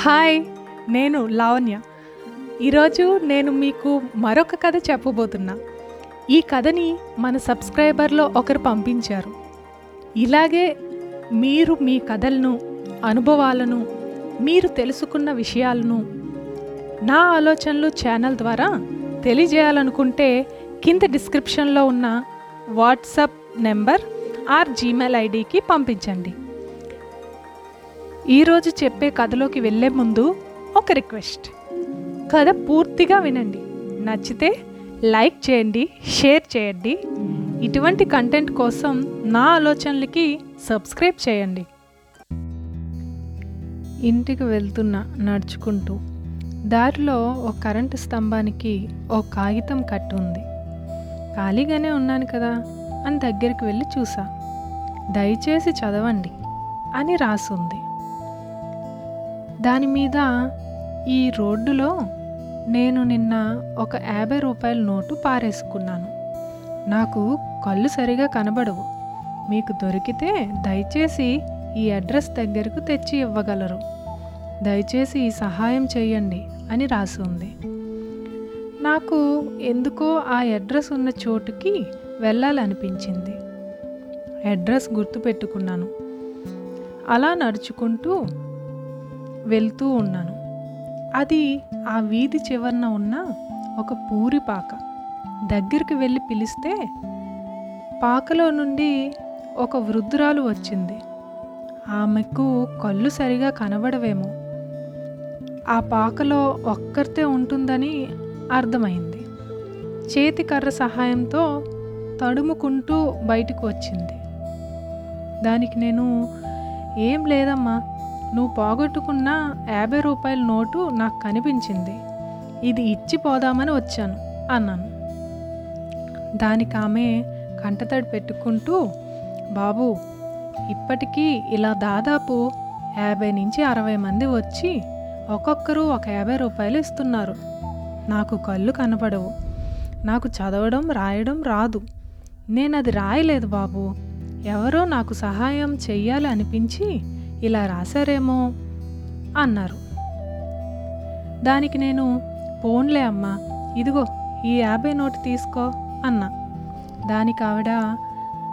Hi నేను లావణ్య. ఈరోజు నేను మీకు మరొక కథ చెప్పబోతున్నా. ఈ కథని మన సబ్స్క్రైబర్లో ఒకరు పంపించారు. ఇలాగే మీరు మీ కథలను అనుభవాలను మీరు తెలుసుకున్న విషయాలను నా ఆలోచనలు ఛానల్ ద్వారా తెలియజేయాలనుకుంటే కింద డిస్క్రిప్షన్లో ఉన్న వాట్సాప్ నెంబర్ ఆర్ జీమెయిల్ ఐడికి పంపించండి. ఈరోజు చెప్పే కథలోకి వెళ్ళే ముందు ఒక రిక్వెస్ట్. కథ పూర్తిగా వినండి. నచ్చితే లైక్ చేయండి షేర్ చేయండి. ఇటువంటి కంటెంట్ కోసం నా ఆలోచనలకి సబ్స్క్రైబ్ చేయండి. ఇంటికి వెళ్తున్నా నడుచుకుంటూ దారిలో ఒక కరెంటు స్తంభానికి ఓ కాగితం కట్టు ఉంది. ఖాళీగానే ఉన్నాను కదా అని దగ్గరికి వెళ్ళి చూసా. దయచేసి చదవండి అని రాసుంది. దాని మీద ఈ రోడ్డులో నేను నిన్న ఒక యాభై రూపాయల నోటు పారేసుకున్నాను. నాకు కళ్ళు సరిగా కనబడవు. మీకు దొరికితే దయచేసి ఈ అడ్రస్ దగ్గరకు తెచ్చి ఇవ్వగలరు. దయచేసి ఈ సహాయం చేయండి అని రాసి ఉంది. నాకు ఎందుకో ఆ అడ్రస్ ఉన్న చోటుకి వెళ్ళాలనిపించింది. అడ్రస్ గుర్తుపెట్టుకున్నాను. అలా నడుచుకుంటూ వెళ్తూ ఉన్నాను. అది ఆ వీధి చివరన ఉన్న ఒక పూరి పాక. దగ్గరికి వెళ్ళి పిలిస్తే పాకలో నుండి ఒక వృద్ధురాలు వచ్చింది. ఆమెకు కళ్ళు సరిగా కనబడవేమో. ఆ పాకలో ఒక్కరితే ఉంటుందని అర్థమైంది. చేతి కర్ర సహాయంతో తడుముకుంటూ బయటకు వచ్చింది. దానికి నేను ఏం లేదమ్మా. నువ్వు పోగొట్టుకున్న యాభై రూపాయల నోటు నాకు కనిపించింది. ఇది ఇచ్చి పోదామని వచ్చాను అన్నాను. దానికి ఆమె కంటతడి పెట్టుకుంటూ బాబు ఇప్పటికీ ఇలా దాదాపు యాభై నుంచి అరవై మంది వచ్చి ఒక్కొక్కరు ఒక యాభై రూపాయలు ఇస్తున్నారు. నాకు కళ్ళు కనపడవు. నాకు చదవడం రాయడం రాదు. నేను అది రాయలేదు బాబు. ఎవరో నాకు సహాయం చెయ్యాలి అనిపించి ఇలా రాశారేమో అన్నారు. దానికి నేను పోన్లే అమ్మా ఇదిగో ఈ యాభై నోటు తీసుకో అన్నా. దానికి ఆవిడ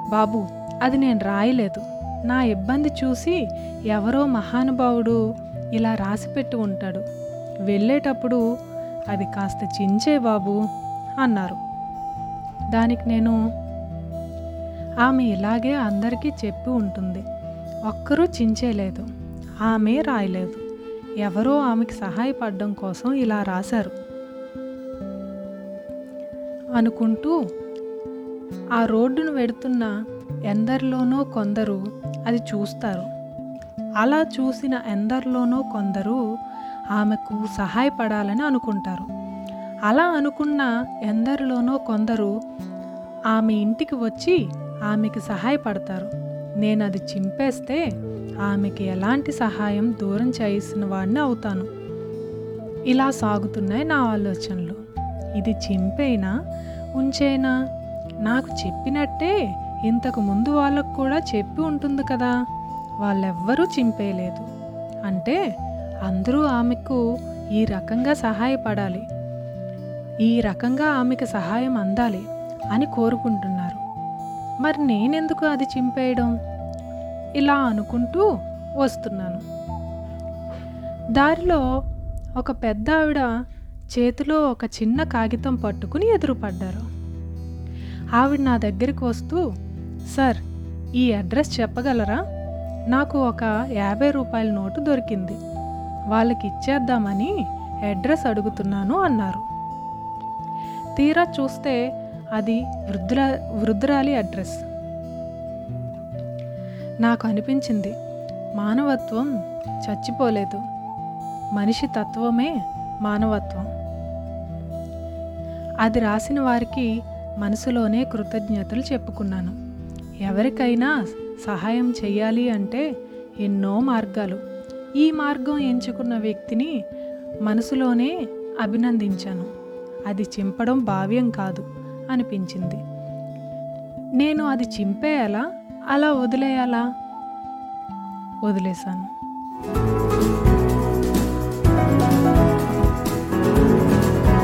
బాబు అది నేను రాయలేదు. నా ఇబ్బంది చూసి ఎవరో మహానుభావుడు ఇలా రాసిపెట్టి ఉంటాడు. వెళ్ళేటప్పుడు అది కాస్త చించే బాబు అన్నారు. దానికి నేను ఆమె ఇలాగే అందరికీ చెప్పి ఉంటుంది. ఒక్కరూ చించేలేదు. ఆమె రాయలేదు. ఎవరో ఆమెకి సహాయపడడం కోసం ఇలా రాశారు. అనుకుంటూ ఆ రోడ్డును వెడుతున్న ఎందరిలోనో కొందరు అది చూస్తారు. అలా చూసిన ఎందరిలోనో కొందరు ఆమెకు సహాయపడాలని అనుకుంటారు. అలా అనుకున్న ఎందరిలోనో కొందరు ఆమె ఇంటికి వచ్చి ఆమెకి సహాయపడతారు. నేను అది చింపేస్తే ఆమెకి ఎలాంటి సహాయం దూరం చేసిన వాడిని అవుతాను. ఇలా సాగుతున్నాయి నా ఆలోచనలు. ఇది చింపేనా? ఉంచేనా? నాకు చెప్పినట్టే ఇంతకు ముందు వాళ్ళకు కూడా చెప్పి ఉంటుంది కదా. వాళ్ళెవ్వరూ చింపేయలేదు. అంటే అందరూ ఆమెకు ఈ రకంగా సహాయపడాలి. ఈ రకంగా ఆమెకు సహాయం అందాలి అని కోరుకుంటున్నారు. మరి నేనెందుకు అది చింపేయడం? ఇలా అనుకుంటూ వస్తున్నాను. దారిలో ఒక పెద్ద ఆవిడ చేతిలో ఒక చిన్న కాగితం పట్టుకుని ఎదురుపడ్డారు. ఆవిడ నా దగ్గరికి వస్తూ సార్ ఈ అడ్రస్ చెప్పగలరా? నాకు ఒక యాభై రూపాయల నోటు దొరికింది. వాళ్ళకి ఇచ్చేద్దామని అడ్రస్ అడుగుతున్నాను అన్నారు. తీరా చూస్తే అది వృద్ధురా వృద్ధురాలి అడ్రస్. నాకు అనిపించింది మానవత్వం చచ్చిపోలేదు. మనిషి తత్వమే మానవత్వం. అది రాసిన వారికి మనసులోనే కృతజ్ఞతలు చెప్పుకున్నాను. ఎవరికైనా సహాయం చేయాలి అంటే ఎన్నో మార్గాలు. ఈ మార్గం ఎంచుకున్న వ్యక్తిని మనసులోనే అభినందించాను. అది చింపడం భావ్యం కాదు. అనిపించింది. నేను అది చింపేయాలా? అలా వదిలేయాలా? వదిలేశాను.